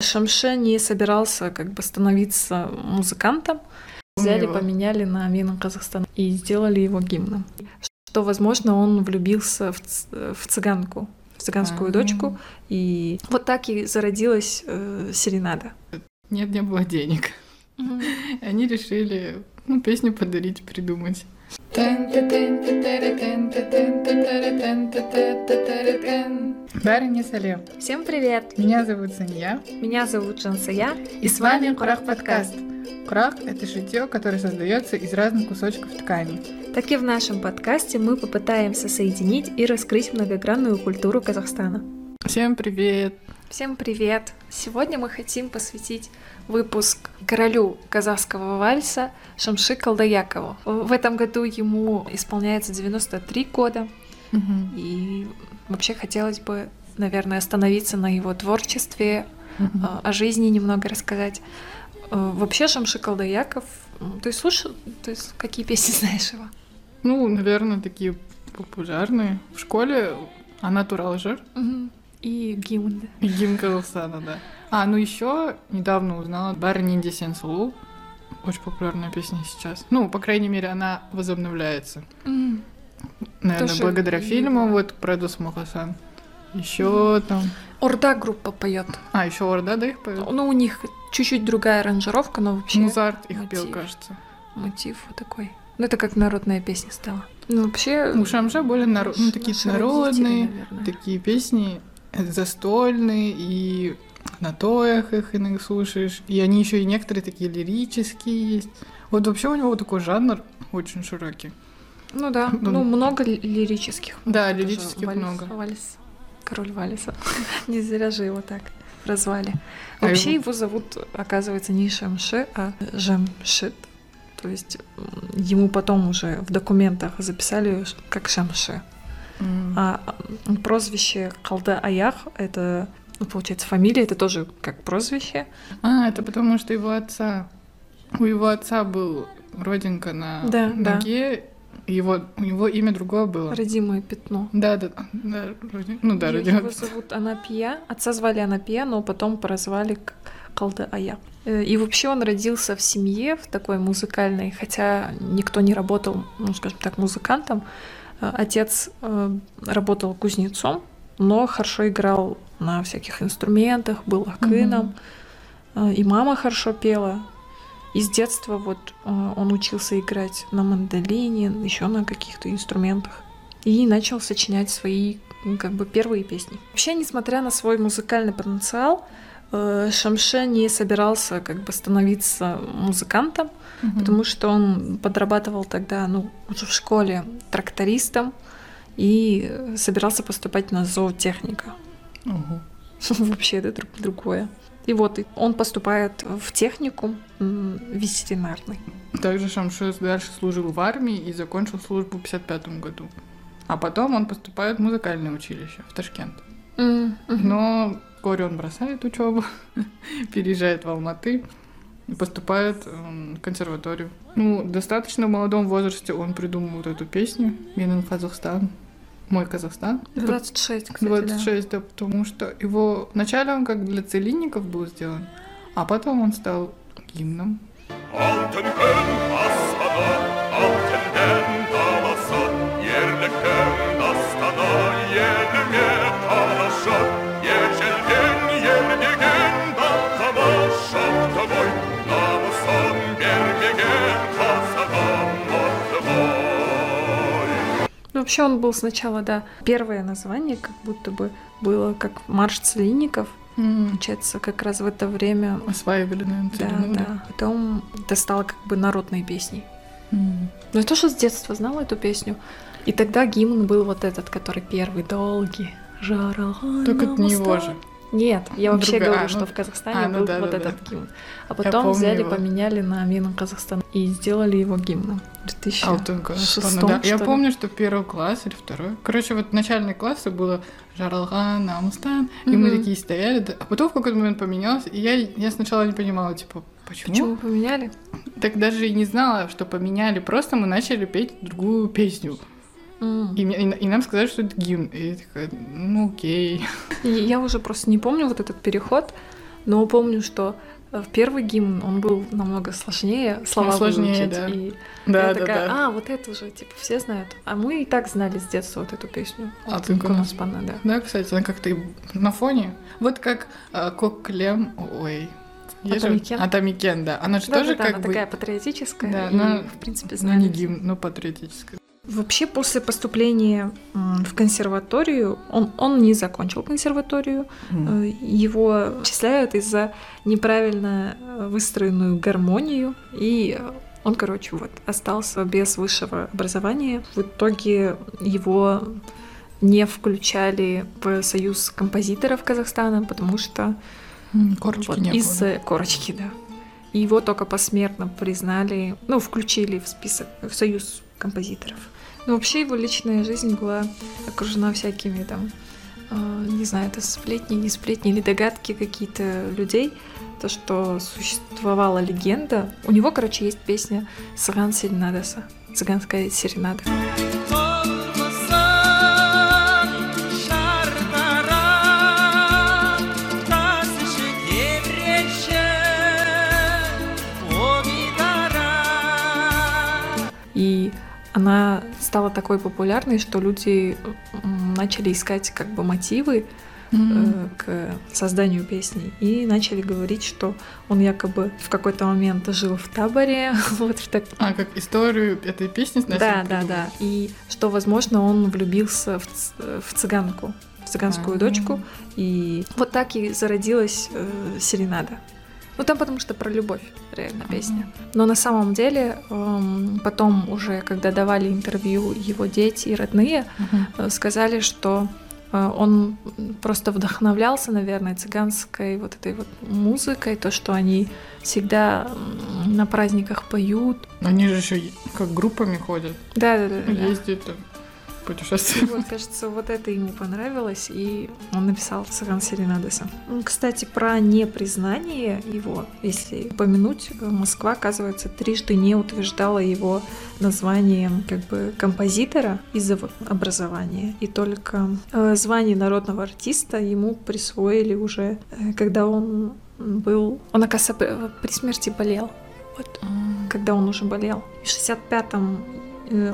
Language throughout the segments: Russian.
Шамше не собирался как бы становиться музыкантом. Взяли, поменяли на гимн Казахстана и сделали его гимном. Что, возможно, он влюбился в, ц- в цыганку, в цыганскую А. дочку. И вот так и зародилась э, серенада. Нет, не было денег. Они решили, ну, песню подарить, придумать. Барыня Салем. Всем привет! Меня зовут Санья. Меня зовут Жансая. И с вами Курах подкаст. Курах — это шитье, которое создается из разных кусочков ткани. Так и в нашем подкасте мы попытаемся соединить и раскрыть многогранную культуру Казахстана. Всем привет! Всем привет! Сегодня мы хотим посвятить выпуск королю казахского вальса Шамши Калдаякову. В этом году ему исполняется 93 года, и вообще хотелось бы, наверное, остановиться на его творчестве, а, о жизни немного рассказать. А, Вообще Шамши Калдаяков, ты слушал, то есть какие песни знаешь его? Ну, наверное, такие популярные. В школе она Туралжир И гимн. гимн Казахстана, да. А, ну еще недавно узнала Барни Десен Сулу. Очень популярная песня сейчас. Ну, по крайней мере, она возобновляется. М. Наверное, Тоже благодаря фильму вот про Дусмухасан. Еще там. Орда группа поет. А, еще Орда, да, их поет? Ну, у них чуть-чуть другая аранжировка, но вообще Музарт их пел, мотив. кажется. мотив вот такой. Ну, это как народная песня стала. Ну, вообще... У Шамша более наро- ну, такие народные, родители, наверное. такие песни застольные, и на тоях их иногда слушаешь. И они еще и некоторые такие лирические есть. Вот вообще у него такой жанр очень широкий. Ну да, Ну, ну много ли- лирических. Да, лирических вальс- много. Вальс. Король вальса. Не зря же его так прозвали. А Вообще его- зовут, оказывается, не Шамши, а Жемшит. То есть ему потом уже в документах записали как Шамши. А прозвище Калда Аях — это, ну, получается, фамилия, это тоже как прозвище. А, это потому что его отца... У его отца был родинка на Да, да. ноге, и его, у него имя другое было. Родимое пятно. Да, да, да, родин- ну да, Е- родина. Его зовут Анапия. Отца звали Анапия, но потом прозвали Калда Ая. Э, И вообще он родился в семье, в такой музыкальной, хотя никто не работал, ну, скажем так, музыкантом. Э, Отец э, работал кузнецом, но хорошо играл на всяких инструментах, был акыном. Э, И мама хорошо пела. И с детства вот э, он учился играть на мандолине, еще на каких-то инструментах. И начал сочинять свои м, как бы первые песни. Вообще, несмотря на свой музыкальный потенциал, э, Шамше не собирался как бы становиться музыкантом, Мгм. потому что он подрабатывал тогда, ну, уже в школе трактористом и собирался поступать на зоотехника. Ого. Вообще это друг- другое. И вот он поступает в техникум ветеринарный. Также Шамшес дальше служил в армии и закончил службу в 55 году. А потом он поступает в музыкальное училище в Ташкент. Мгм. Но вскоре он бросает учебу, переезжает в Алматы и поступает м, в консерваторию. Ну, достаточно в молодом возрасте он придумал вот эту песню «Менен Казахстан», «Мой Казахстан». 26, кстати, 26, да, потому что его вначале он как для целинников был сделан, а потом он стал гимном. Алтын күн астана, вообще он был сначала, да, первое название как будто бы было как марш целинников. Получается, как раз в это время Осваивали, наверное, Да, целину, да. Потом это стало как бы народной песней. М. Но я тоже с детства знала эту песню. И тогда гимн был вот этот, который первый, долгий. Жаралган Так это не его же. Нет, я вообще Другая, говорю, а, что ну- в Казахстане а, ну был да, вот да, да. этот гимн. А потом взяли, его. поменяли на гимн Казахстана и сделали его гимном. В 2000. Алтын Казахстана, шестом, да. Я ли? помню, что первый класс или второй. Короче, вот начальные классы было Жаралган, Амустан, и мы такие стояли. да. А потом в какой-то момент поменялось, и я, я сначала не понимала, типа, почему? Почему поменяли? Так даже и не знала, что поменяли. Просто мы начали петь другую песню. М. И, мне- и- и нам сказали, что это гимн. И я такая, ну окей. И Я уже просто не помню вот этот переход, Но помню, что э, в первый гимн он был намного сложнее, слова сложнее, выучить. да. И Да, я да, такая, да. а, вот это уже, типа, все знают. А мы и так знали с детства вот эту песню. А Вот ты «Кунас Кунас». Пана», да. Да, кстати, она как-то на фоне. Вот как э, Коклем, ой, Атамикен. Атамикен, да. Она же Да, тоже да, как она бы, такая патриотическая, Да, и, но- в принципе, ну знали. не гимн, но патриотическая. Вообще, после поступления в консерваторию, он, он не закончил консерваторию. Э, Его отчисляют из-за неправильно э, выстроенную гармонию, и он, короче, вот остался без высшего образования. В итоге его не включали в союз композиторов Казахстана, потому что Корочки вот из-за корочки, да. И его только посмертно признали, ну, включили в список, в союз композиторов. Но вообще его личная жизнь была окружена всякими там, э, не знаю, это сплетни, не сплетни или догадки какие-то людей. То, что существовала легенда. У него, короче, есть песня «Саган Серенадаса», цыганская серенада. Она стала такой популярной, что люди начали искать как бы мотивы э, к созданию песни и начали говорить, что он якобы в какой-то момент жил в таборе, вот в так... А, как историю этой песни начали Да, да, да. И что, возможно, он влюбился в, в цыганку, в цыганскую А. дочку. И вот так и зародилась э, серенада. Ну там потому что про любовь, реально, песня. Но на самом деле эм, потом уже, когда давали интервью его дети и родные, Мгм. э, сказали, что э, он просто вдохновлялся, наверное, цыганской вот этой вот музыкой, то, что они всегда на праздниках поют. Они же еще как группами ходят, Да, да, да. да. ездят там, путешествуют. Вот, кажется, вот это ему понравилось, и он написал Саган Серенадеса. Кстати, про непризнание его, если упомянуть, э, Москва, оказывается, трижды не утверждала его названием как бы композитора из-за образования. И только э, звание народного артиста ему присвоили уже, э, когда он был... Он, оказывается, при- смерти болел. Вот когда он уже болел. В 65-м э,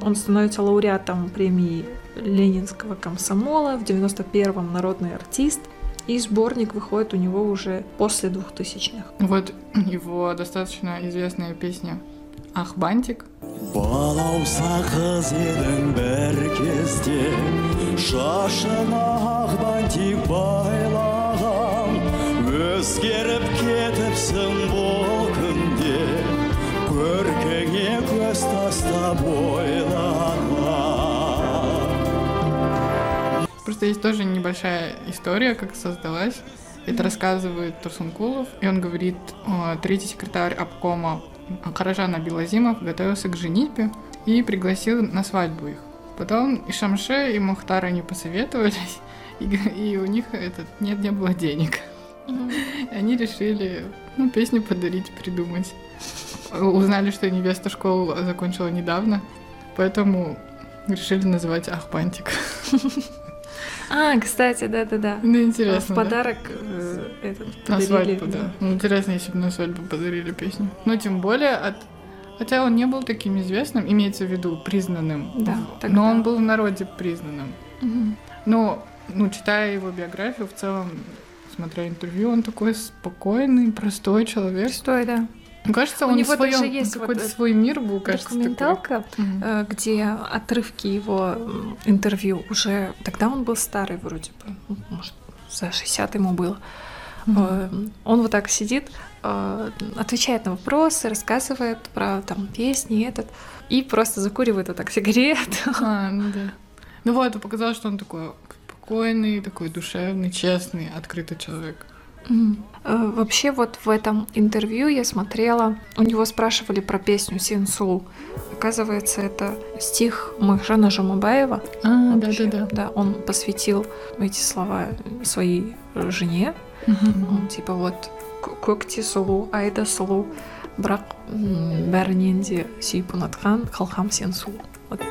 он становится лауреатом премии Ленинского комсомола, в 91-м народный артист, и сборник выходит у него уже после 2000-х. Вот его достаточно известная песня «Ах, бантик». балауса қыз едің бір кезде шашына ақ бантик байлаған өзгеріп кетіпсің бұл көз тастап ойлаған Просто есть тоже небольшая история, как создалась. Это рассказывает Турсункулов, и он говорит, третий секретарь обкома Каражана Белозимов готовился к женитьбе и пригласил на свадьбу их. Потом и Шамше, и Мухтар они посоветовались, и, и у них этот, нет, не было денег. И они решили ну, песню подарить, придумать. Узнали, что невеста школу закончила недавно, поэтому решили называть Ахпантик. А, кстати, да-да-да. Ну, интересно, В да? подарок э, этот На свадьбу, да. Ну, интересно, если бы на свадьбу подарили песню. Ну, тем более, от... хотя он не был таким известным, имеется в виду признанным. Да, тогда. Но он был в народе признанным. Мгм. Но, ну, читая его биографию, в целом, смотря интервью, он такой спокойный, простой человек. Стой, да. Мне кажется, У он него своем даже есть вот какой-то этот свой мир был, кажется, такой. Документалка, Мгм. э, где отрывки его интервью уже... Тогда он был старый вроде бы, ну, может, за 60 ему было. Э, Он вот так сидит, э, отвечает на вопросы, рассказывает про там песни этот, и просто закуривает вот так сигарет. А, ну да. Ну вот, показалось, что он такой спокойный, такой душевный, честный, открытый человек. Мгм. Э, Вообще вот в этом интервью я смотрела, у него спрашивали про песню «Синсул». Оказывается, это стих Махжана Жамабаева. А, Вообще, да-да-да. Да, он посвятил эти слова своей жене. Он типа вот «К- «Көкте сұлу, айда сұлу, бірақ м, бәрінен де сүйіп ұнатқан қалқам сен сұлу». Вот.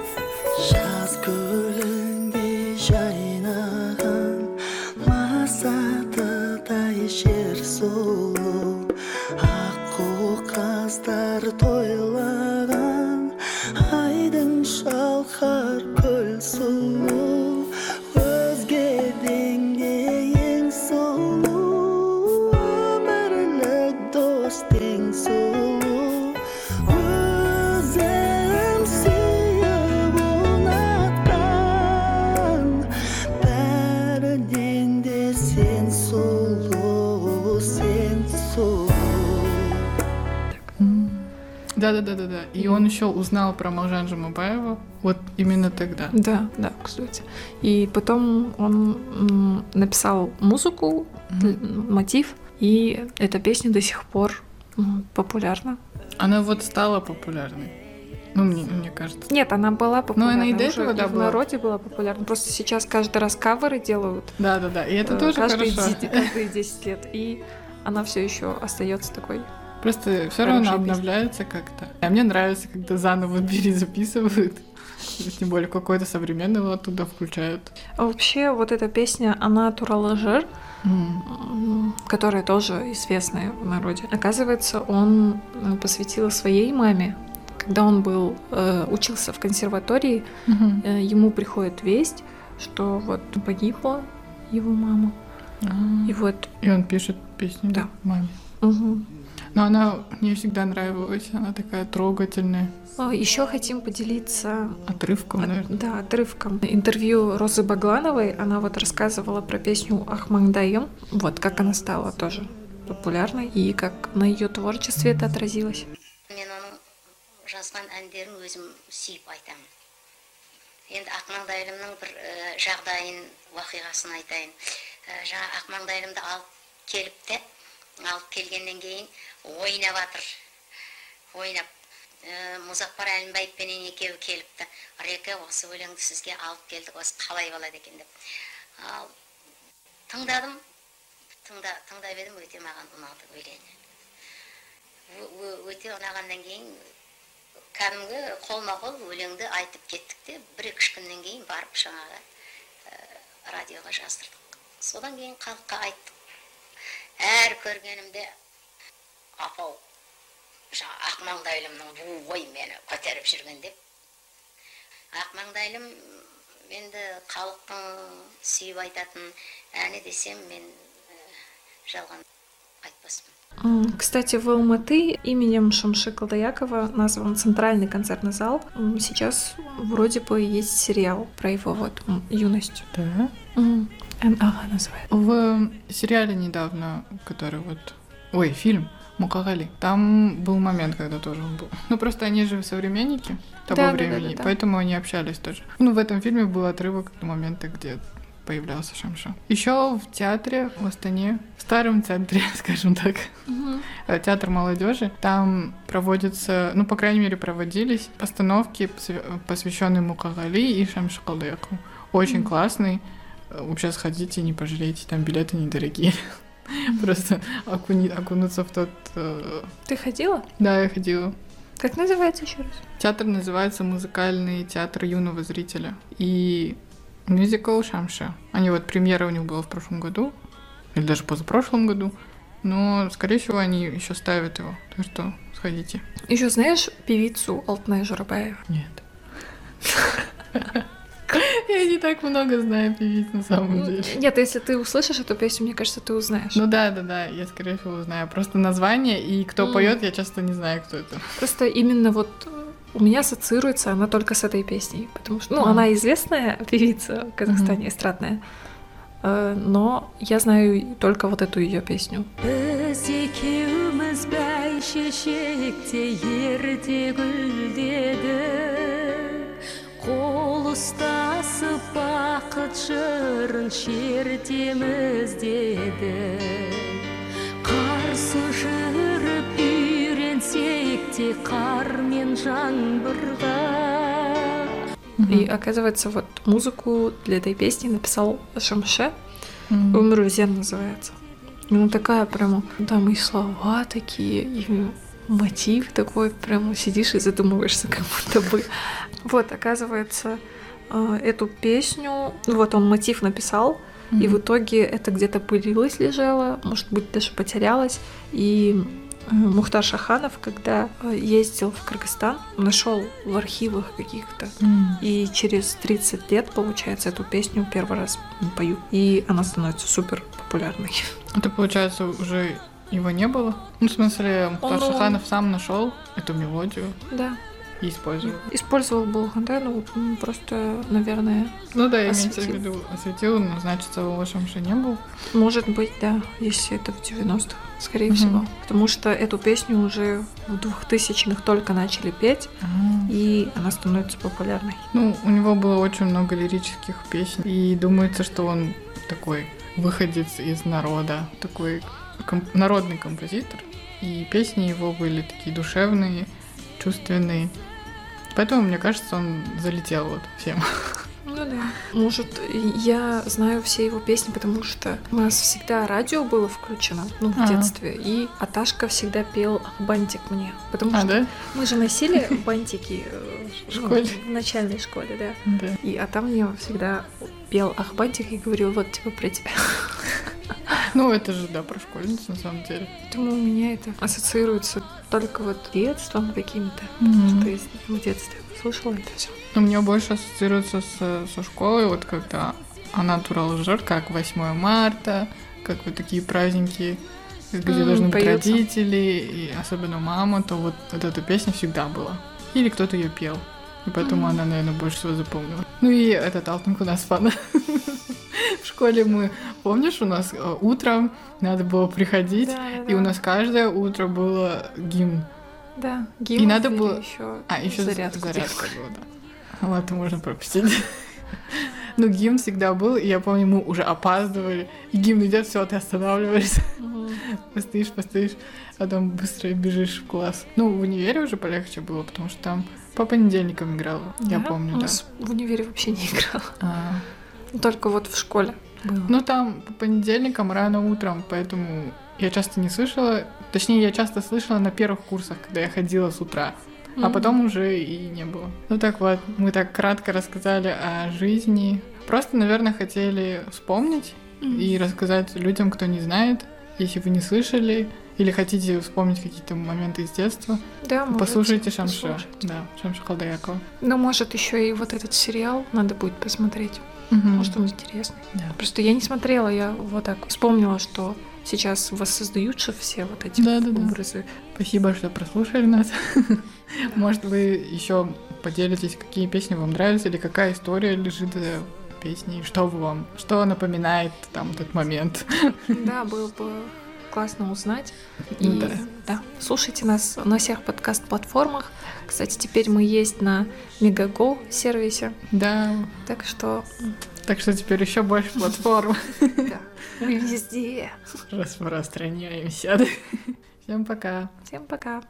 Еще узнал про Малжан Жамабаева вот именно тогда. Да, да, кстати. И потом он написал музыку, м, мотив, и эта песня до сих пор популярна. Она вот стала популярной. Ну, мне, мне кажется. Нет, она была популярна. она и до этого, да, в была. народе была популярна. Просто сейчас каждый раз каверы делают. Да-да-да. И это э, тоже каждые, хорошо. ди- каждые 10 лет. И она все еще остается такой. Просто все равно обновляется как-то. А мне нравится, когда заново перезаписывают. Тем более какой-то современный оттуда включают. А вообще, вот эта песня «Она Тураложер», м, которая тоже известная в народе. Оказывается, он э, посвятил своей маме. Когда он был э, учился в консерватории, Мгм. э, ему приходит весть, что вот погибла его мама. А. И вот И он пишет песню Да. маме. мгм. Но она мне всегда нравилась. Она такая трогательная. еще хотим поделиться Отрывком, от- наверное. да, отрывком интервью Розы Баглановой. Она вот рассказывала про песню Ахмангдаем, вот как она стала тоже популярной и как на ее творчестве это отразилось. мен оның жазған әндерін өзім сүйіп айтамын енді ақмаңдайлымның бір ә, жағдайын уақиғасын айтайын ә, жаңа ақмаңдайлымды алып келіпті Алып келгеннен кейін ойнап жатыр ойнап ә, әлімбаевпенен екеуі келіпті. Реке осы өлеңді сізге алып келдік осы қалай болады екен деп. Ал тыңдадым тыңда, тыңдап едім өте маған ұнады өлеңі. Өте ұнағаннан кейін кәдімгі қолма қол өлеңді айтып кеттік те бір екі үш күннен кейін барып жаңағы ә, радиоға жаздырдық. Содан кейін халыққа айттық. әр көргенімде апау жаңағы ақмаңдайлымның буы ғой мені көтеріп жүрген деп ақмаңдайлым енді халықтың сүйіп айтатын әні десем мен ә, жалған айтпаспын М, Кстати, в Алматы именем Шамши Колдаякова назван центральный концертный зал. М, Сейчас вроде бы есть сериал про его вот м, юность. Да. М, НА называется. В сериале недавно, который вот... Ой, фильм Мукагали. Там был момент, когда тоже он был. Ну, просто они же современники того Да, да, да, времени, да, да. поэтому они общались тоже. Ну, в этом фильме был отрывок момента, где появлялся Шамша. Еще в театре в Астане, в старом центре, скажем так, э, театр молодежи. Там проводятся, ну, по крайней мере, проводились постановки, посвя- посвященные Мукагали и Шамши Калдаяку. Очень классный. Вообще сходите, не пожалеете, там билеты недорогие. Просто окуни- окунуться в тот... э, Ты ходила? Да, я ходила. Как называется еще раз? Театр называется Музыкальный театр юного зрителя. И мюзикл Шамша. Они вот премьера у них была в прошлом году, или даже позапрошлом году. Но, скорее всего, они еще ставят его. Так что сходите. Еще знаешь певицу Алтная Журабаева? Нет. Я не так много знаю певиц на самом деле. Нет, если ты услышишь эту песню, мне кажется, ты узнаешь. Ну да, да, да, я скорее всего знаю. Просто название и кто М. поет, я часто не знаю, кто это. Просто именно вот у меня ассоциируется она только с этой песней, потому что, ну, Мгм. она известная певица в Казахстане, эстрадная, Э, но я знаю только вот эту ее песню қол ұстасып бақыт жырын шертеміз дедік қарсы жүріп үйренсек те қар мен жаңбырға И оказывается, вот музыку для этой песни написал Шамше. Мгм. Умер Узен называется. Ну, такая прямо, там и слова такие, и мотив такой, прямо сидишь и задумываешься, как будто бы. Вот, оказывается, э, эту песню, вот он мотив написал, И в итоге это где-то пылилось, лежало, может быть, даже потерялось. И э, Мухтар Шаханов, когда э, ездил в Кыргызстан, нашел в архивах каких-то. М. И через 30 лет, получается, эту песню первый раз поют. И она становится супер популярной. Это, получается, уже его не было? Ну, в смысле, Мухтар Он- Шаханов сам нашел эту мелодию Да. И использовал. Использовал Булган, да, ну просто, наверное, Ну да, имеется в Осветил. виду, осветил, но значит, в вашем же не был. может быть, да, если это в 90-х, скорее Мгм. всего. Потому что эту песню уже в 2000-х только начали петь, и она становится популярной. Ну, у него было очень много лирических песен, и думается, что он такой выходец из народа, такой ком- народный композитор, и песни его были такие душевные, чувственные. Поэтому, мне кажется, он залетел вот всем. Ну да. Может, я знаю все его песни, потому что у нас всегда радио было включено, ну, в А. детстве, и Аташка всегда пел «Бантик» мне. Потому А, что да? мы же носили бантики э, В школе? в начальной школе, да. Да. И, а там мне всегда пел Ахбантик и говорил, вот типа про тебя. Ну, это же, да, про школьниц, на самом деле. Думаю, у меня это ассоциируется только вот с детством каким-то. Мгм. Что я в детстве слышала это все. Но мне больше ассоциируется со, со школой, вот когда она турал жир, как 8 марта, как вот такие праздники, где М, должны быть родители, и особенно мама, то вот, вот эта песня всегда была. Или кто-то ее пел. И поэтому она, наверное, больше всего запомнила. Ну и этот Алтын Кунаспан. В школе мы, помнишь, у нас э, утром надо было приходить, и у нас каждое утро было гимн. Да, И надо было- еще А, еще зарядку зарядка, была, да. Ладно, можно пропустить. Ну, гимн всегда был, и я помню, мы уже опаздывали. И гимн идет, все, ты останавливаешься. Постоишь, постоишь, а потом быстро бежишь в класс. Ну, в универе уже полегче было, потому что там по понедельникам играла. Я помню, У да. нас в универе вообще не играл. А, Только вот в школе было. Ну, там по понедельникам рано утром, поэтому я часто не слышала. Точнее, я часто слышала на первых курсах, когда я ходила с утра. А Мгм. потом уже и не было. Ну так вот, мы так кратко рассказали о жизни. Просто, наверное, хотели вспомнить и рассказать людям, кто не знает, если вы не слышали или хотите вспомнить какие-то моменты из детства, Да, послушайте послушать. Да, Шамша Халдаякова. Ну, может, еще и вот этот сериал надо будет посмотреть. Мгм. Может, он интересный. Да. Просто я не смотрела, я вот так вспомнила, что сейчас воссоздают же все вот эти Да-да-да. образы. Спасибо, что прослушали нас. Может, вы еще поделитесь, какие песни вам нравятся или какая история лежит за песней, что вам, что напоминает там этот момент. Да, было бы классно узнать. И да. да, слушайте нас на всех подкаст-платформах. Кстати, теперь мы есть на Megago сервисе, Да, так что так что теперь еще больше платформ. да, мы везде. Распространяемся. Всем пока. Всем пока.